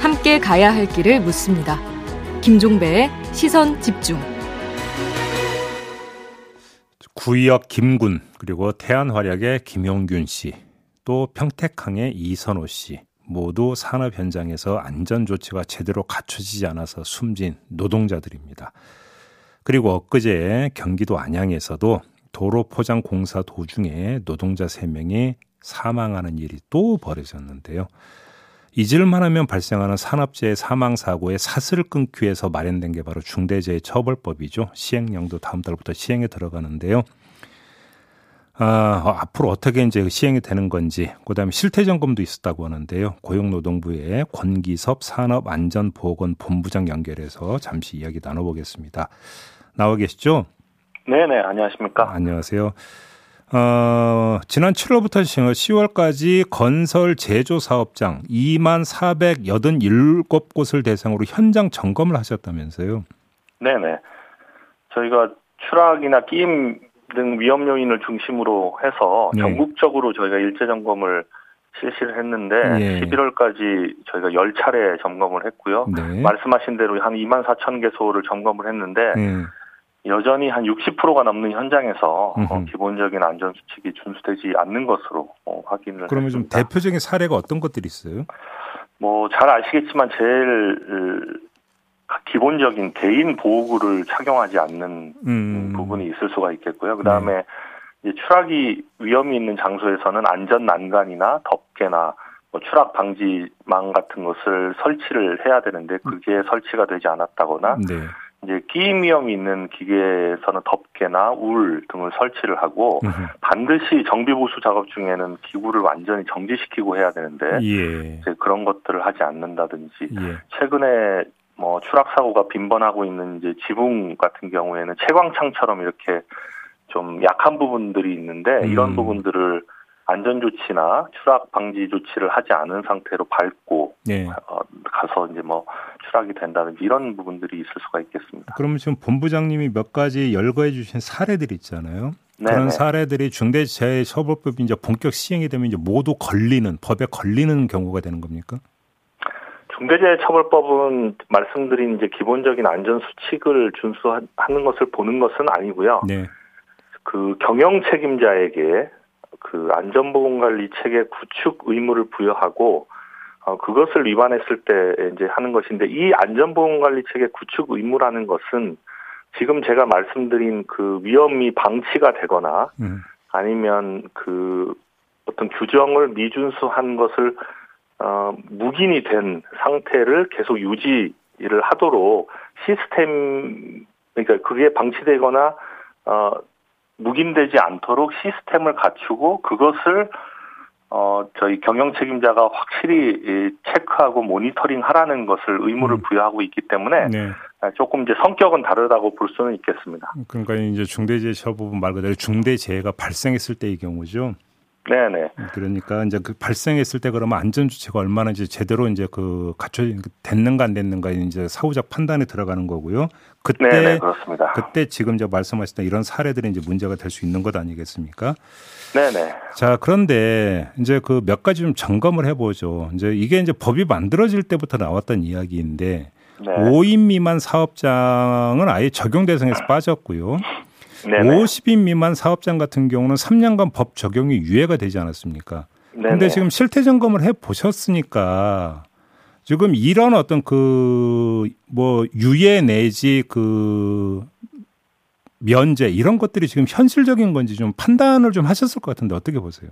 함께 가야 할 길을 묻습니다. 김종배의 시선 집중. 구의역 김군 그리고 태안 활약의 김용균 씨, 또 평택항의 이선호 씨 모두 산업 현장에서 안전 조치가 제대로 갖춰지지 않아서 숨진 노동자들입니다. 그리고 엊그제 경기도 안양에서도 도로 포장 공사 도중에 노동자 3명이 사망하는 일이 또 벌어졌는데요. 잊을만 하면 발생하는 산업재해 사망 사고의 사슬을 끊기 위해서 마련된 게 바로 중대재해 처벌법이죠. 시행령도 다음 달부터 시행에 들어가는데요. 아, 어, 앞으로 어떻게 이제 시행이 되는 건지, 그 다음에 실태 점검도 있었다고 하는데요. 고용노동부의 권기섭 산업안전보건본부장 연결해서 잠시 이야기 나눠보겠습니다. 나와 계시죠? 네네, 안녕하십니까. 아, 안녕하세요. 어, 지난 7월부터 10월까지 건설 제조 사업장 2만 487곳을 대상으로 현장 점검을 하셨다면서요? 네네. 저희가 추락이나 끼임 등 위험 요인을 중심으로 해서 네. 전국적으로 저희가 일제 점검을 실시를 했는데 예. 11월까지 저희가 10차례 점검을 했고요. 네. 말씀하신 대로 한 2만 4천 개소를 점검을 했는데 예. 여전히 한 60%가 넘는 현장에서 어, 기본적인 안전 수칙이 준수되지 않는 것으로 어, 확인을 그러면 했습니다. 좀 대표적인 사례가 어떤 것들이 있어요? 뭐 잘 아시겠지만 제일 기본적인 개인 보호구를 착용하지 않는 음. 부분이 있을 수가 있겠고요. 그 다음에 네. 추락이 위험이 있는 장소에서는 안전 난간이나 덮개나 뭐 추락 방지망 같은 것을 설치를 해야 되는데 그게 설치가 되지 않았다거나 네. 이제 끼임 위험이 있는 기계에서는 덮개나 울 등을 설치를 하고 으흠. 반드시 정비 보수 작업 중에는 기구를 완전히 정지시키고 해야 되는데 예. 이제 그런 것들을 하지 않는다든지 예. 최근에 뭐 추락 사고가 빈번하고 있는 이제 지붕 같은 경우에는 채광창처럼 이렇게 좀 약한 부분들이 있는데 음. 이런 부분들을 안전 조치나 추락 방지 조치를 하지 않은 상태로 밟고 네. 어, 가서 이제 뭐 추락이 된다든지 이런 부분들이 있을 수가 있겠습니다. 그러면 지금 본부장님이 몇 가지 열거해 주신 사례들이 있잖아요. 네네. 그런 사례들이 중대재해처벌법이 이제 본격 시행이 되면 이제 모두 걸리는 법에 걸리는 경우가 되는 겁니까? 중대재해처벌법은 말씀드린 이제 기본적인 안전 수칙을 준수하는 것을 보는 것은 아니고요. 네. 그 경영 책임자에게 그 안전보건관리 체계 구축 의무를 부여하고 어, 그것을 위반했을 때 이제 하는 것인데 이 안전보건관리 체계 구축 의무라는 것은 지금 제가 말씀드린 그 위험이 방치가 되거나 음. 아니면 그 어떤 규정을 미준수한 것을 어, 묵인이 된 상태를 계속 유지를 하도록 시스템 그러니까 그게 방치되거나 어, 묵인되지 않도록 시스템을 갖추고 그것을 어, 저희 경영 책임자가 확실히 체크하고 모니터링 하라는 것을 의무를 음. 부여하고 있기 때문에 네. 조금 이제 성격은 다르다고 볼 수는 있겠습니다. 그러니까 이제 중대재해처벌법 말 그대로 중대재해가 발생했을 때의 경우죠. 네네. 그러니까 이제 그 발생했을 때 그러면 안전 주체가 얼마나 이제 제대로 이제 그 갖춰 됐는가 안 됐는가 이제 사후적 판단에 들어가는 거고요. 그때 네네, 그렇습니다. 그때 지금 이제 말씀하셨던 이런 사례들이 이제 문제가 될 수 있는 것 아니겠습니까? 네네. 자 그런데 이제 그 몇 가지 좀 점검을 해보죠. 이제 이게 이제 법이 만들어질 때부터 나왔던 이야기인데 네. 5인 미만 사업장은 아예 적용 대상에서 빠졌고요. 네네. 50인 미만 사업장 같은 경우는 3년간 법 적용이 유예가 되지 않았습니까? 그런데 지금 실태 점검을 해 보셨으니까 지금 이런 어떤 그 뭐 유예 내지 그 면제 이런 것들이 지금 현실적인 건지 좀 판단을 좀 하셨을 것 같은데 어떻게 보세요?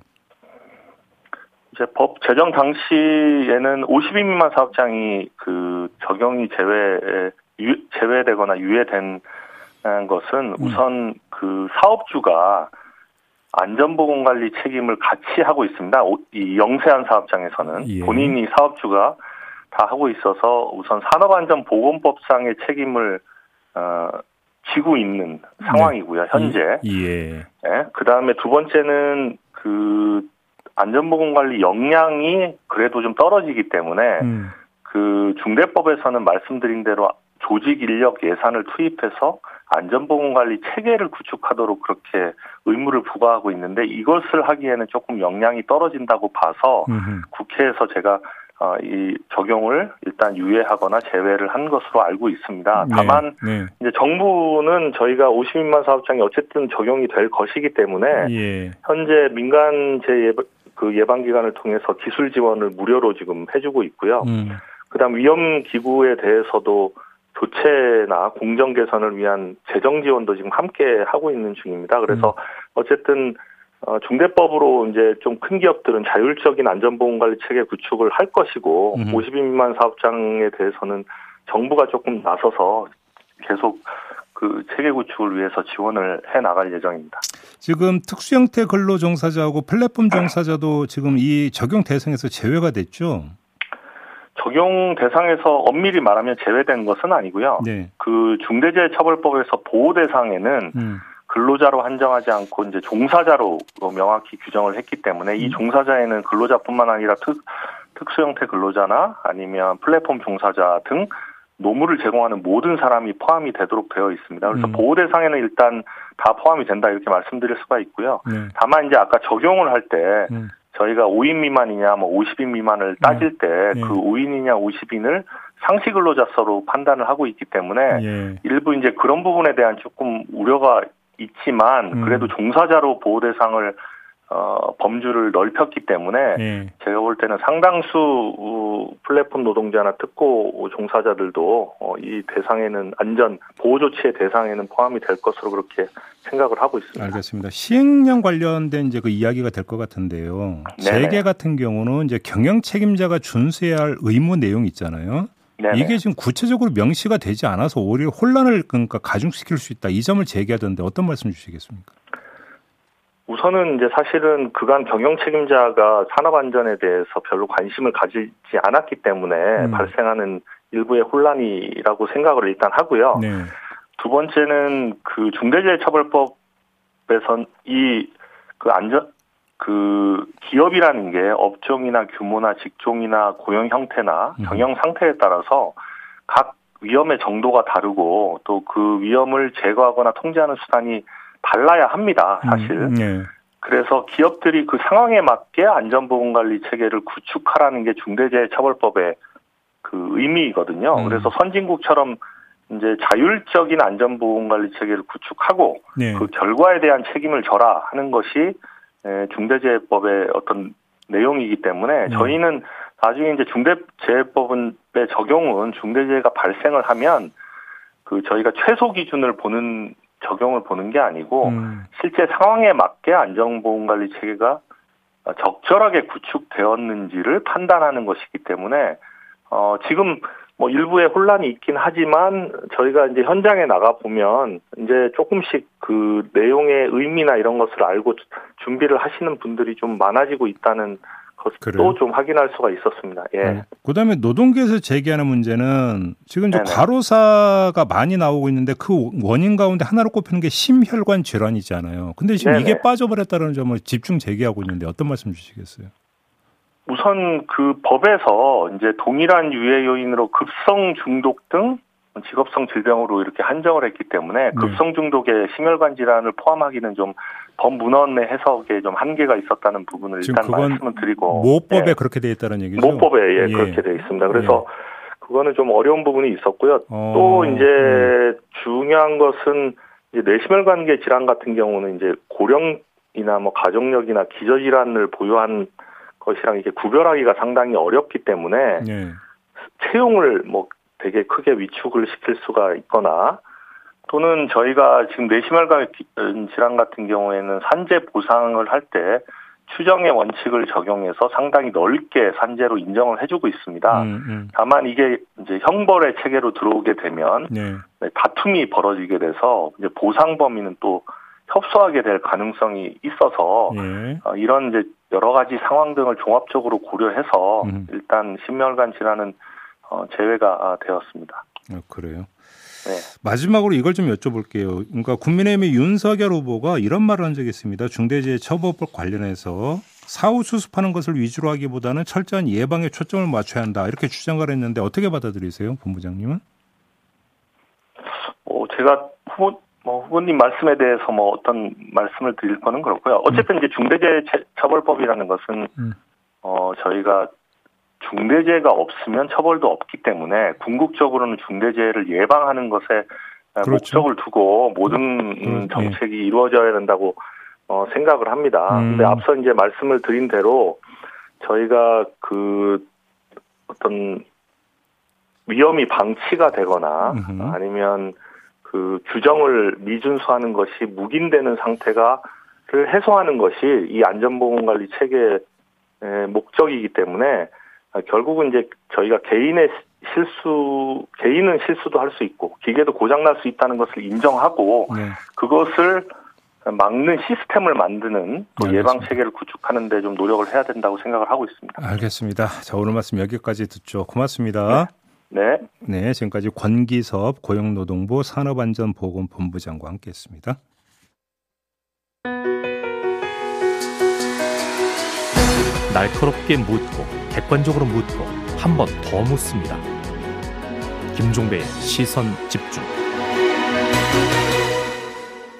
이제 법 제정 당시에는 50인 미만 사업장이 그 적용이 제외 유, 제외되거나 유예된 것은 음. 우선 그 사업주가 안전보건 관리 책임을 같이 하고 있습니다. 이 영세한 사업장에서는 예. 본인이 사업주가 다 하고 있어서 우선 산업안전보건법상의 책임을 어, 지고 있는 상황이고요. 네. 현재. 예. 네. 그 다음에 두 번째는 그 안전보건관리 역량이 그래도 좀 떨어지기 때문에 음. 그 중대법에서는 말씀드린 대로 조직 인력 예산을 투입해서 안전보건관리 체계를 구축하도록 그렇게 의무를 부과하고 있는데 이것을 하기에는 조금 역량이 떨어진다고 봐서 음흠. 국회에서 제가 어, 이 적용을 일단 유예하거나 제외를 한 것으로 알고 있습니다. 네, 다만 네. 이제 정부는 저희가 50인만 사업장이 어쨌든 적용이 될 것이기 때문에 예. 현재 민간 재예방 그 예방 기관을 통해서 기술 지원을 무료로 지금 해주고 있고요. 음. 그다음 위험 기구에 대해서도 교체나 공정 개선을 위한 재정 지원도 지금 함께 하고 있는 중입니다. 그래서 음. 어쨌든 어, 중대법으로 이제 좀 큰 기업들은 자율적인 안전보건관리 체계 구축을 할 것이고 음. 50인 미만 사업장에 대해서는 정부가 조금 나서서 계속 그 체계 구축을 위해서 지원을 해 나갈 예정입니다. 지금 특수 형태 근로 종사자하고 플랫폼 종사자도 지금 이 적용 대상에서 제외가 됐죠? 적용 대상에서 엄밀히 말하면 제외된 것은 아니고요. 네. 그 중대재해처벌법에서 보호 대상에는 음. 근로자로 한정하지 않고 이제 종사자로 명확히 규정을 했기 때문에 이 음. 종사자에는 근로자뿐만 아니라 특, 특수 형태 근로자나 아니면 플랫폼 종사자 등 노무를 제공하는 모든 사람이 포함이 되도록 되어 있습니다. 그래서 음. 보호 대상에는 일단 다 포함이 된다 이렇게 말씀드릴 수가 있고요. 네. 다만 이제 아까 적용을 할때 음. 저희가 5인 미만이냐 뭐 50인 미만을 따질 때그 네. 네. 5인이냐 50인을 상시 근로자서로 판단을 하고 있기 때문에 예. 일부 이제 그런 부분에 대한 조금 우려가 있지만 음. 그래도 종사자로 보호 대상을 어, 범주를 넓혔기 때문에 예. 제가 볼 때는 상당수 플랫폼 노동자나 특고 종사자들도 어, 이 대상에는 안전 보호 조치의 대상에는 포함이 될 것으로 그렇게 생각을 하고 있습니다. 알겠습니다. 시행령 관련된 이제 그 이야기가 될 것 같은데요. 네네. 재계 같은 경우는 이제 경영 책임자가 준수해야 할 의무 내용 있잖아요. 네네. 이게 지금 구체적으로 명시가 되지 않아서 오히려 혼란을 그러니까 가중시킬 수 있다. 이 점을 제기하던데 어떤 말씀 주시겠습니까? 우선은 이제 사실은 그간 경영 책임자가 산업 안전에 대해서 별로 관심을 가지지 않았기 때문에 음. 발생하는 일부의 혼란이라고 생각을 일단 하고요. 네. 두 번째는 그 중대재해처벌법에선 이 그 안전 그 기업이라는 게 업종이나 규모나 직종이나 고용 형태나 음. 경영 상태에 따라서 각 위험의 정도가 다르고 또 그 위험을 제거하거나 통제하는 수단이 달라야 합니다, 사실. 음, 네. 그래서 기업들이 그 상황에 맞게 안전보건관리 체계를 구축하라는 게 중대재해처벌법의 그 의미이거든요. 음. 그래서 선진국처럼 이제 자율적인 안전보건관리 체계를 구축하고 네. 그 결과에 대한 책임을 져라 하는 것이 중대재해법의 어떤 내용이기 때문에 네. 저희는 나중에 이제 중대재해법의 적용은 중대재해가 발생을 하면 그 저희가 최소 기준을 보는 적용을 보는 게 아니고 음. 실제 상황에 맞게 안전보건관리 체계가 적절하게 구축되었는지를 판단하는 것이기 때문에 어 지금 뭐 일부의 혼란이 있긴 하지만 저희가 이제 현장에 나가 보면 이제 조금씩 그 내용의 의미나 이런 것을 알고 준비를 하시는 분들이 좀 많아지고 있다는 것도 좀 확인할 수가 있었습니다. 예. 네. 그다음에 노동계에서 제기하는 문제는 지금 이제 과로사가 많이 나오고 있는데 그 원인 가운데 하나로 꼽히는 게 심혈관 질환이잖아요. 근데 지금 네네. 이게 빠져버렸다는 점을 집중 제기하고 있는데 어떤 말씀 주시겠어요? 우선 그 법에서 이제 동일한 유해 요인으로 급성 중독 등 직업성 질병으로 이렇게 한정을 했기 때문에 네. 급성 중독의 심혈관 질환을 포함하기는 좀 법문헌의 해석에 좀 한계가 있었다는 부분을 일단 말씀을 드리고 모법에 네. 그렇게 돼 있다는 얘기죠. 모법에 예, 예. 그렇게 돼 있습니다. 그래서 예. 그거는 좀 어려운 부분이 있었고요. 어, 또 이제 음. 중요한 것은 이제 뇌심혈관계 질환 같은 경우는 이제 고령이나 뭐 가족력이나 기저질환을 보유한 것이랑 이게 구별하기가 상당히 어렵기 때문에 예. 채용을 뭐 되게 크게 위축을 시킬 수가 있거나 또는 저희가 지금 뇌심혈관 질환 같은 경우에는 산재 보상을 할 때 추정의 원칙을 적용해서 상당히 넓게 산재로 인정을 해주고 있습니다. 음, 음. 다만 이게 이제 형벌의 체계로 들어오게 되면 네. 네 다툼이 벌어지게 돼서 이제 보상 범위는 또 협소하게 될 가능성이 있어서 네. 어, 이런 이제 여러 가지 상황 등을 종합적으로 고려해서 음. 일단 심혈관 질환은 어, 제외가 되었습니다. 아, 그래요. 네. 마지막으로 이걸 좀 여쭤볼게요. 그러니까 국민의힘의 윤석열 후보가 이런 말을 한 적이 있습니다. 중대재해처벌법 관련해서 사후 수습하는 것을 위주로 하기보다는 철저한 예방에 초점을 맞춰야 한다. 이렇게 주장을 했는데 어떻게 받아들이세요, 본부장님은? 어, 제가 후보 뭐 후보님 말씀에 대해서 뭐 어떤 말씀을 드릴 거는 그렇고요. 어쨌든 음. 이제 중대재해처벌법이라는 것은 음. 어 저희가 중대재해가 없으면 처벌도 없기 때문에 궁극적으로는 중대재해를 예방하는 것에 그렇죠. 목적을 두고 모든 음, 정책이 네. 이루어져야 된다고 어, 생각을 합니다. 음. 근데 앞서 이제 말씀을 드린 대로 저희가 그 어떤 위험이 방치가 되거나 음흠. 아니면 그 규정을 미준수하는 것이 묵인되는 상태가를 해소하는 것이 이 안전보건관리 체계의 목적이기 때문에 결국은 이제 저희가 개인의 실수, 개인은 실수도 할 수 있고 기계도 고장날 수 있다는 것을 인정하고 네. 그것을 막는 시스템을 만드는 뭐 예방 체계를 구축하는 데 좀 노력을 해야 된다고 생각을 하고 있습니다. 알겠습니다. 자, 오늘 말씀 여기까지 듣죠. 고맙습니다. 네. 네, 네 지금까지 권기섭 고용노동부 산업안전보건본부장과 함께 했습니다. 날카롭게 묻고 객관적으로 묻고 한 번 더 묻습니다. 김종배의 시선 집중.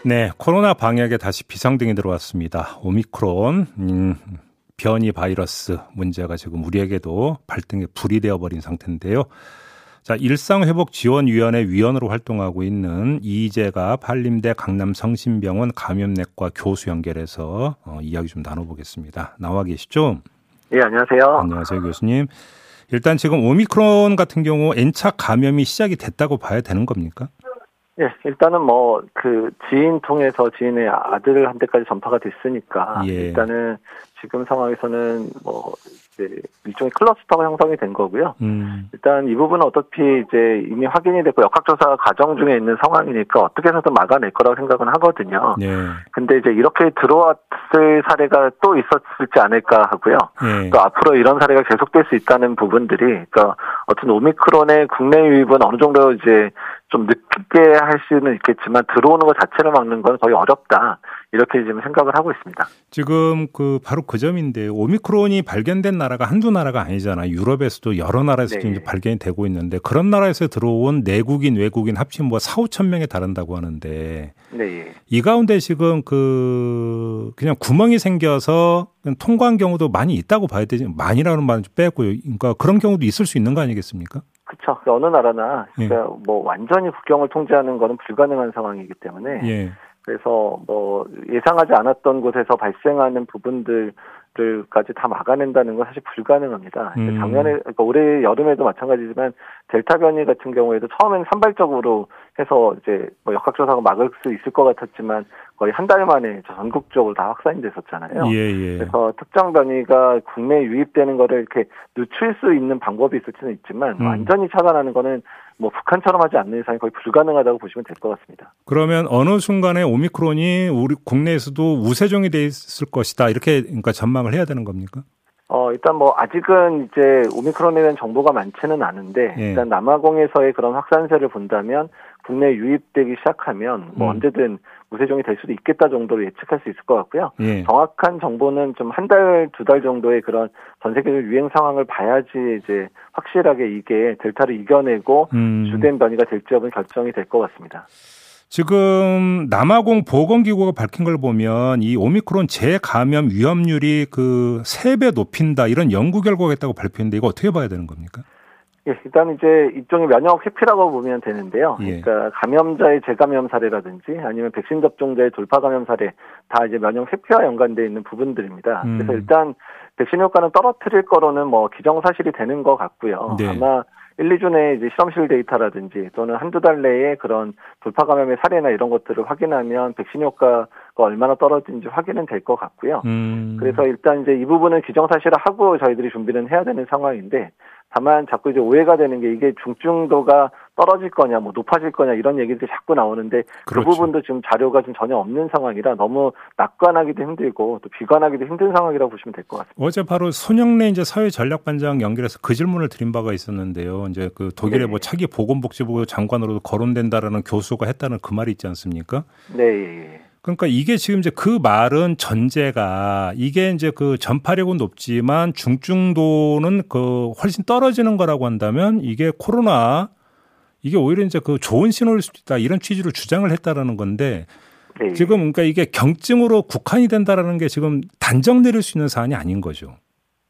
네, 코로나 방역에 다시 비상등이 들어왔습니다. 오미크론 음, 변이 바이러스 문제가 지금 우리에게도 발등에 불이 되어버린 상태인데요. 자, 일상회복지원위원회 위원으로 활동하고 있는 이재가 한림대 강남성심병원 감염내과 교수 연결해서 어, 이야기 좀 나눠보겠습니다. 나와 계시죠? 예, 안녕하세요. 안녕하세요, 교수님. 일단 지금 오미크론 같은 경우 N차 감염이 시작이 됐다고 봐야 되는 겁니까? 예, 일단은 뭐 그 지인 통해서 지인의 아들한테까지 전파가 됐으니까 예. 일단은 지금 상황에서는 뭐 이제 일종의 클러스터가 형성이 된 거고요. 음. 일단 이 부분은 어차피 이제 이미 확인이 됐고 역학조사 과정 중에 있는 상황이니까 어떻게 해서든 막아낼 거라고 생각은 하거든요. 네. 근데 이제 이렇게 들어왔을 사례가 또 있었을지 않을까 하고요. 네. 또 앞으로 이런 사례가 계속될 수 있다는 부분들이 그러니까 어떤 오미크론의 국내 유입은 어느 정도 이제 좀 늦게 할 수는 있겠지만 들어오는 것 자체를 막는 건 거의 어렵다. 이렇게 지금 생각을 하고 있습니다. 지금 그 바로 그 점인데 오미크론이 발견된 나라가 한두 나라가 아니잖아요. 유럽에서도 여러 나라에서 네. 이제 발견이 되고 있는데 그런 나라에서 들어온 내국인 외국인 합치면 뭐 4, 5천 명에 달한다고 하는데 네. 이 가운데 지금 그 그냥 구멍이 생겨서 통과한 경우도 많이 있다고 봐야 되지 많이라는 말은 좀 빼고요. 그러니까 그런 경우도 있을 수 있는 거 아니겠습니까? 그렇죠. 어느 나라나 그러니까 예. 뭐 완전히 국경을 통제하는 거는 불가능한 상황이기 때문에 예. 그래서 뭐 예상하지 않았던 곳에서 발생하는 부분들 들까지 다 막아낸다는 건 사실 불가능합니다. 음. 작년에 그러니까 올해 여름에도 마찬가지지만 델타 변이 같은 경우에도 처음엔 산발적으로 해서 이제 뭐 역학조사가 막을 수 있을 것 같았지만 거의 한 달 만에 전국적으로 다 확산이 됐었잖아요. 예, 예. 그래서 특정 변이가 국내에 유입되는 거를 이렇게 늦출 수 있는 방법이 있을 수는 있지만 음. 완전히 차단하는 거는 뭐 북한처럼 하지 않는 이상이 거의 불가능하다고 보시면 될 것 같습니다. 그러면 어느 순간에 오미크론이 우리 국내에서도 우세종이 돼 있을 것이다 이렇게 그러니까 전망을 해야 되는 겁니까? 어, 일단 뭐 아직은 이제 오미크론에 대한 정보가 많지는 않은데 예. 일단 남아공에서의 그런 확산세를 본다면 국내 유입되기 시작하면 뭐 음. 언제든 무세종이 될 수도 있겠다 정도로 예측할 수 있을 것 같고요. 예. 정확한 정보는 좀 한 달, 두 달 정도의 그런 전 세계적 유행 상황을 봐야지 이제 확실하게 이게 델타를 이겨내고 음. 주된 변이가 될지 여부는 결정이 될 것 같습니다. 지금 남아공 보건기구가 밝힌 걸 보면 이 오미크론 재감염 위험률이 그 세 배 높인다 이런 연구 결과가 있다고 발표했는데 이거 어떻게 봐야 되는 겁니까? 예, 일단 이제 일종의 면역 회피라고 보면 되는데요. 예. 그러니까 감염자의 재감염 사례라든지 아니면 백신 접종자의 돌파 감염 사례 다 이제 면역 회피와 연관되어 있는 부분들입니다. 음. 그래서 일단 백신 효과는 떨어뜨릴 거로는 뭐 기정사실이 되는 것 같고요. 네. 아마 1, 2주 내에 이제 실험실 데이터라든지 또는 한두 달 내에 그런 돌파 감염의 사례나 이런 것들을 확인하면 백신 효과가 얼마나 떨어진지 확인은 될 것 같고요. 음. 그래서 일단 이제 이 부분은 기정사실을 하고 저희들이 준비는 해야 되는 상황인데 다만 자꾸 이제 오해가 되는 게 이게 중증도가 떨어질 거냐, 뭐 높아질 거냐 이런 얘기들이 자꾸 나오는데 그 그렇죠. 그 부분도 지금 자료가 좀 전혀 없는 상황이라 너무 낙관하기도 힘들고 또 비관하기도 힘든 상황이라고 보시면 될 것 같습니다. 어제 바로 손영래 이제 사회 전략반장 연결해서 그 질문을 드린 바가 있었는데요. 이제 그 독일의 네. 뭐 차기 보건복지부 장관으로도 거론된다라는 교수가 했다는 그 말이 있지 않습니까? 네. 그러니까 이게 지금 이제 그 말은 전제가 이게 이제 그 전파력은 높지만 중증도는 그 훨씬 떨어지는 거라고 한다면 이게 코로나 이게 오히려 이제 그 좋은 신호일 수도 있다 이런 취지로 주장을 했다라는 건데 네. 지금 그러니까 이게 경증으로 국한이 된다라는 게 지금 단정 내릴 수 있는 사안이 아닌 거죠.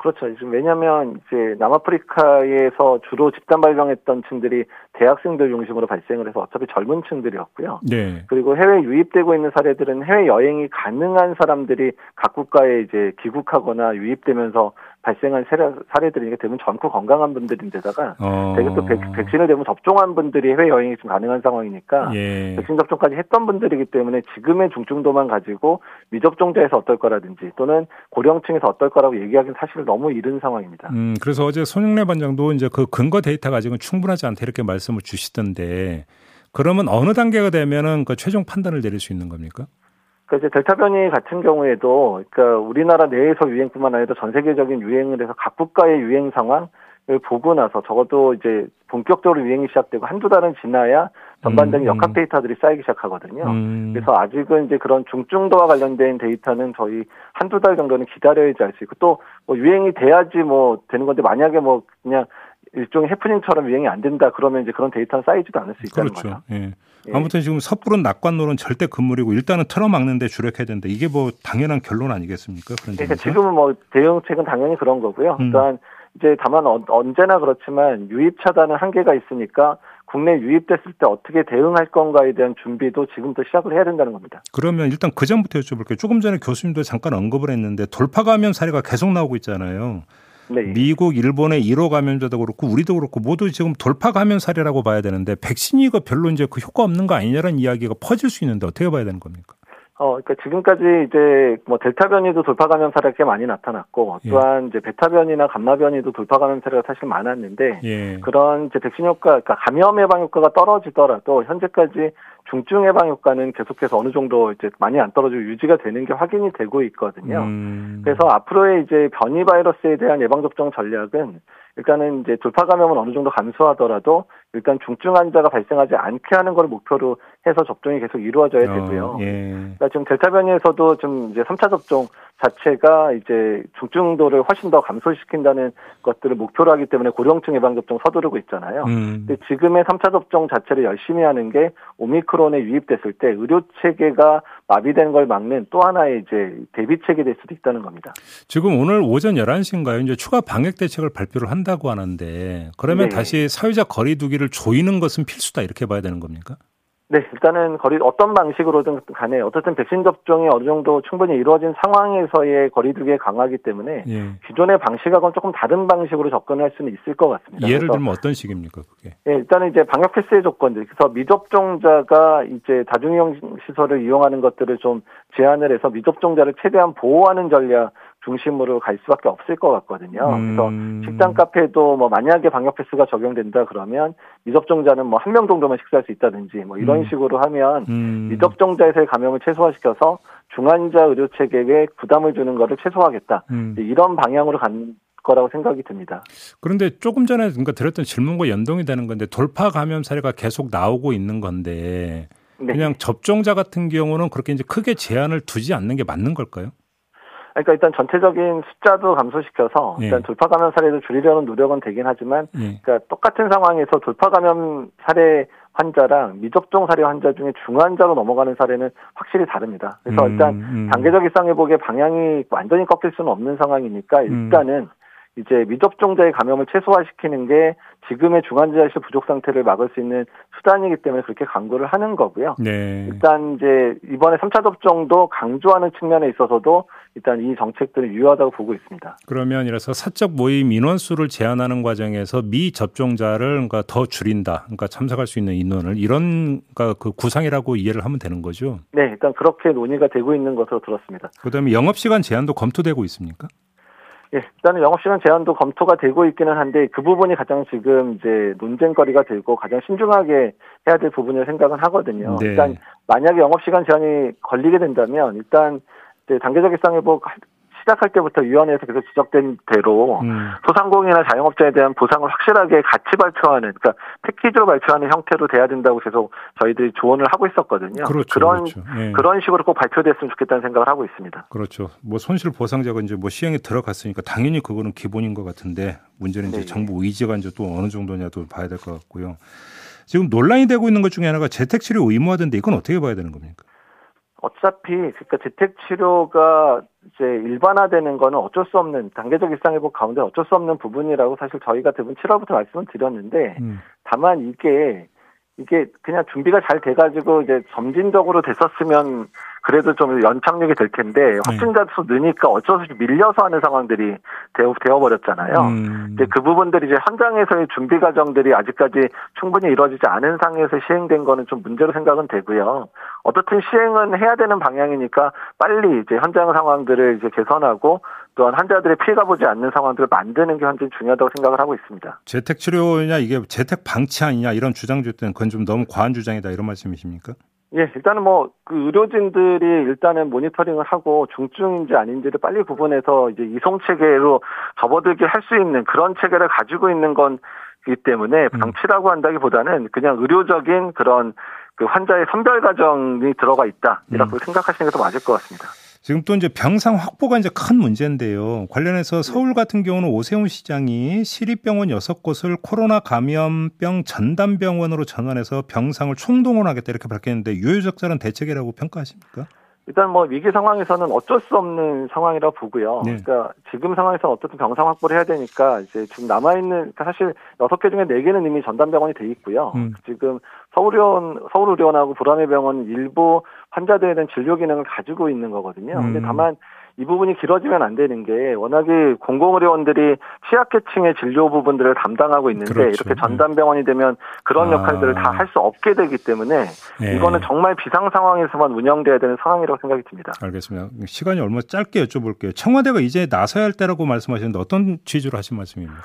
그렇죠. 지금 왜냐하면 이제 남아프리카에서 주로 집단 발병했던 층들이 대학생들 중심으로 발생을 해서 어차피 젊은 층들이었고요. 네. 그리고 해외 유입되고 있는 사례들은 해외 여행이 가능한 사람들이 각 국가에 이제 귀국하거나 유입되면서 발생한 사례, 들이 대부분 젊고 건강한 분들인데다가 어. 대개 또 백, 신을 대부분 접종한 분들이 해외 여행이 좀 가능한 상황이니까 예. 백신 접종까지 했던 분들이기 때문에 지금의 중증도만 가지고 미접종자에서 어떨 거라든지 또는 고령층에서 어떨 거라고 얘기하기는 사실 너무 이른 상황입니다. 음, 그래서 어제 손영래 반장도 이제 그 근거 데이터가 아직은 충분하지 않다 이렇게 말씀을 주시던데 그러면 어느 단계가 되면은 그 최종 판단을 내릴 수 있는 겁니까? 그러니까 이제 델타 변이 같은 경우에도 그러니까 우리나라 내에서 유행뿐만 아니라 전 세계적인 유행을 해서 각 국가의 유행 상황을 보고 나서 적어도 이제 본격적으로 유행이 시작되고 한두 달은 지나야 전반적인 음, 음. 역학 데이터들이 쌓이기 시작하거든요. 음. 그래서 아직은 이제 그런 중증도와 관련된 데이터는 저희 한두 달 정도는 기다려야지 알 수 있고 또 뭐 유행이 돼야지 뭐 되는 건데 만약에 뭐 그냥 일종의 해프닝처럼 유행이 안 된다 그러면 이제 그런 데이터는 쌓이지도 않을 수 있다는 그렇죠. 거죠. 예. 예. 아무튼 지금 섣부른 낙관론은 절대 금물이고 일단은 틀어막는데 주력해야 된다. 이게 뭐 당연한 결론 아니겠습니까? 그런 그러니까 지금은 뭐 대응책은 당연히 그런 거고요. 음. 일단 이제 다만 어, 언제나 그렇지만 유입 차단은 한계가 있으니까 국내 유입됐을 때 어떻게 대응할 건가에 대한 준비도 지금부터 시작을 해야 된다는 겁니다. 그러면 일단 그 전부터 여쭤볼게요. 조금 전에 교수님도 잠깐 언급을 했는데 돌파 감염 사례가 계속 나오고 있잖아요. 네. 미국, 일본의 1호 감염자도 그렇고 우리도 그렇고 모두 지금 돌파 감염 사례라고 봐야 되는데 백신이 가 별로 이제 그 효과 없는 거 아니냐라는 이야기가 퍼질 수 있는데 어떻게 봐야 되는 겁니까? 어, 그러니까 지금까지 이제 뭐 델타 변이도 돌파 감염 사례가 꽤 많이 나타났고 예. 또한 이제 베타 변이나 감마 변이도 돌파 감염 사례가 사실 많았는데 예. 그런 이제 백신 효과, 그러니까 감염 예방 효과가 떨어지더라도 현재까지 중증 예방 효과는 계속해서 어느 정도 이제 많이 안 떨어지고 유지가 되는 게 확인이 되고 있거든요. 음. 그래서 앞으로의 이제 변이 바이러스에 대한 예방 접종 전략은 일단은 이제 돌파 감염은 어느 정도 감소하더라도 일단 중증 환자가 발생하지 않게 하는 걸 목표로 해서 접종이 계속 이루어져야 어, 되고요. 어, 예. 그러니까 지금 델타 변이에서도 좀 이제 3차 접종 자체가 이제 중증도를 훨씬 더 감소시킨다는 것들을 목표로 하기 때문에 고령층 예방 접종 서두르고 있잖아요. 음. 근데 지금의 3차 접종 자체를 열심히 하는 게 오미크론 에 유입됐을 때 의료 체계가 마비된 걸 막는 또 하나의 이제 대비책이 될 수도 있다는 겁니다. 지금 오늘 오전 11시인가요? 이제 추가 방역 대책을 발표를 한다고 하는데 그러면 네. 다시 사회적 거리두기를 조이는 것은 필수다 이렇게 봐야 되는 겁니까? 네, 일단은 거리 어떤 방식으로든 간에 어쨌든 백신 접종이 어느 정도 충분히 이루어진 상황에서의 거리두기에 강하기 때문에 예. 기존의 방식하고는 조금 다른 방식으로 접근할 수는 있을 것 같습니다. 예를 들면 어떤 식입니까, 그게? 예, 일단은 이제 방역 패스의 조건들. 그래서 미접종자가 이제 다중이용 시설을 이용하는 것들을 좀 제한을 해서 미접종자를 최대한 보호하는 전략 중심으로 갈 수밖에 없을 것 같거든요. 음. 그래서 식당 카페도 뭐 만약에 방역 패스가 적용된다 그러면 미접종자는 뭐 한 명 정도만 식사할 수 있다든지 뭐 이런 음. 식으로 하면 음. 미접종자에서의 감염을 최소화시켜서 중환자 의료 체계에 부담을 주는 것을 최소화하겠다. 음. 이런 방향으로 간 거라고 생각이 듭니다. 그런데 조금 전에 그러니까 드렸던 질문과 연동이 되는 건데 돌파 감염 사례가 계속 나오고 있는 건데 네. 그냥 접종자 같은 경우는 그렇게 이제 크게 제한을 두지 않는 게 맞는 걸까요? 그러니까 일단 전체적인 숫자도 감소시켜서 예. 일단 돌파 감염 사례를 줄이려는 노력은 되긴 하지만 예. 그러니까 똑같은 상황에서 돌파 감염 사례 환자랑 미접종 사례 환자 중에 중환자로 넘어가는 사례는 확실히 다릅니다. 그래서 음, 일단 음. 단계적 일상 회복의 방향이 완전히 꺾일 수는 없는 상황이니까 음. 일단은 음. 이제 미접종자의 감염을 최소화시키는 게 지금의 중환자실 부족 상태를 막을 수 있는 수단이기 때문에 그렇게 강구를 하는 거고요. 네. 일단 이제 이번에 3차 접종도 강조하는 측면에 있어서도 일단 이 정책들은 유효하다고 보고 있습니다. 그러면 이래서 사적 모임 인원수를 제한하는 과정에서 미접종자를 그러니까 더 줄인다. 그러니까 참석할 수 있는 인원을 이런 그러니까 그 구상이라고 이해를 하면 되는 거죠. 네, 일단 그렇게 논의가 되고 있는 것으로 들었습니다. 그다음에 영업 시간 제한도 검토되고 있습니까? 예, 일단은 영업시간 제한도 검토가 되고 있기는 한데 그 부분이 가장 지금 이제 논쟁거리가 되고 가장 신중하게 해야 될 부분을 생각은 하거든요. 네. 일단 만약에 영업시간 제한이 걸리게 된다면 일단 단계적 일상회복 시작할 때부터 위원회에서 계속 지적된 대로 음. 소상공인이나 자영업자에 대한 보상을 확실하게 같이 발표하는 그러니까 패키지로 발표하는 형태로 돼야 된다고 계속 저희들이 조언을 하고 있었거든요. 그렇죠, 그런 그렇죠. 예. 그런 식으로 꼭 발표됐으면 좋겠다는 생각을 하고 있습니다. 그렇죠. 뭐 손실 보상자가 이제 뭐 시행에 들어갔으니까 당연히 그거는 기본인 것 같은데 문제는 이제 네. 정부 의지가 이제 또 어느 정도냐도 봐야 될 것 같고요. 지금 논란이 되고 있는 것 중에 하나가 재택 치료 의무화된데 이건 어떻게 봐야 되는 겁니까? 어차피 그러니까 재택 치료가 이제 일반화되는 거는 어쩔 수 없는 단계적 일상 회복 가운데 어쩔 수 없는 부분이라고 사실 저희가 대부분 7월부터 말씀을 드렸는데 음. 다만 이게 이게 그냥 준비가 잘 돼가지고 이제 점진적으로 됐었으면 그래도 좀 연착륙이 될 텐데 네. 확진자 수 느니까 어쩔 수 없이 밀려서 하는 상황들이 되어, 되어버렸잖아요. 음. 이제 그 부분들이 이제 현장에서의 준비 과정들이 아직까지 충분히 이루어지지 않은 상황에서 시행된 거는 좀 문제로 생각은 되고요. 어떻든 시행은 해야 되는 방향이니까 빨리 이제 현장 상황들을 이제 개선하고 또한 환자들의 피해가 보지 않는 상황들을 만드는 게 현재 중요하다고 생각을 하고 있습니다. 재택 치료냐 이게 재택 방치 아니냐 이런 주장들 때는 그건 좀 너무 과한 주장이다 이런 말씀이십니까? 예, 일단은 뭐, 그 의료진들이 일단은 모니터링을 하고 중증인지 아닌지를 빨리 구분해서 이제 이송 체계로 접어들게 할 수 있는 그런 체계를 가지고 있는 건이기 때문에 음. 방치라고 한다기보다는 그냥 의료적인 그런 그 환자의 선별 과정이 들어가 있다. 이라고 음. 생각하시는 게 더 맞을 것 같습니다. 지금 또 이제 병상 확보가 이제 큰 문제인데요. 관련해서 네. 서울 같은 경우는 오세훈 시장이 시립병원 6곳을 코로나 감염병 전담병원으로 전환해서 병상을 총동원하겠다 이렇게 밝혔는데 유효적절한 대책이라고 평가하십니까? 일단 뭐 위기 상황에서는 어쩔 수 없는 상황이라 보고요. 네. 그러니까 지금 상황에서는 어떻든 병상 확보를 해야 되니까 이제 지금 남아 있는 그러니까 사실 여섯 개 중에 네 개는 이미 전담 병원이 돼 있고요. 음. 지금 서울의원 서울의료원하고 불암의병원 일부 환자들에 대한 진료 기능을 가지고 있는 거거든요. 음. 근데 다만 이 부분이 길어지면 안 되는 게 워낙에 공공의료원들이 취약계층의 진료 부분들을 담당하고 있는데 그렇죠. 이렇게 전담병원이 되면 그런 아. 역할들을 다 할 수 없게 되기 때문에 네. 이거는 정말 비상 상황에서만 운영돼야 되는 상황이라고 생각이 듭니다. 알겠습니다. 시간이 얼마 짧게 여쭤볼게요. 청와대가 이제 나서야 할 때라고 말씀하셨는데 어떤 취지로 하신 말씀입니까?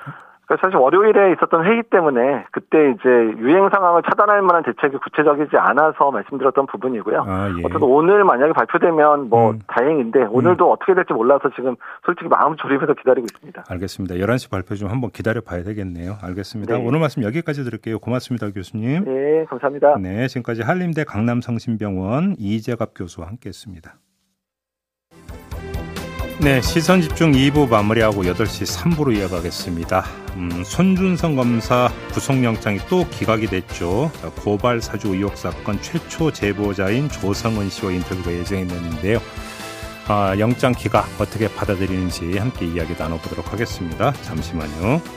그러니까 사실 월요일에 있었던 회의 때문에 그때 이제 유행 상황을 차단할 만한 대책이 구체적이지 않아서 말씀드렸던 부분이고요. 아, 예. 어쨌든 오늘 만약에 발표되면 뭐 음. 다행인데 오늘도 음. 어떻게 될지 몰라서 지금 솔직히 마음 졸입해서 기다리고 있습니다. 알겠습니다. 11시 발표 좀 한번 기다려 봐야 되겠네요. 알겠습니다. 네. 오늘 말씀 여기까지 드릴게요. 고맙습니다, 교수님. 네, 감사합니다. 네, 지금까지 한림대 강남성심병원 이재갑 교수와 함께 했습니다. 네, 시선 집중 2부 마무리하고 8시 3부로 이어가겠습니다. 음, 손준성 검사 구속영장이 또 기각이 됐죠. 고발 사주 의혹 사건 최초 제보자인 조성은 씨와 인터뷰가 예정했는데요. 아, 영장 기각 어떻게 받아들이는지 함께 이야기 나눠보도록 하겠습니다. 잠시만요.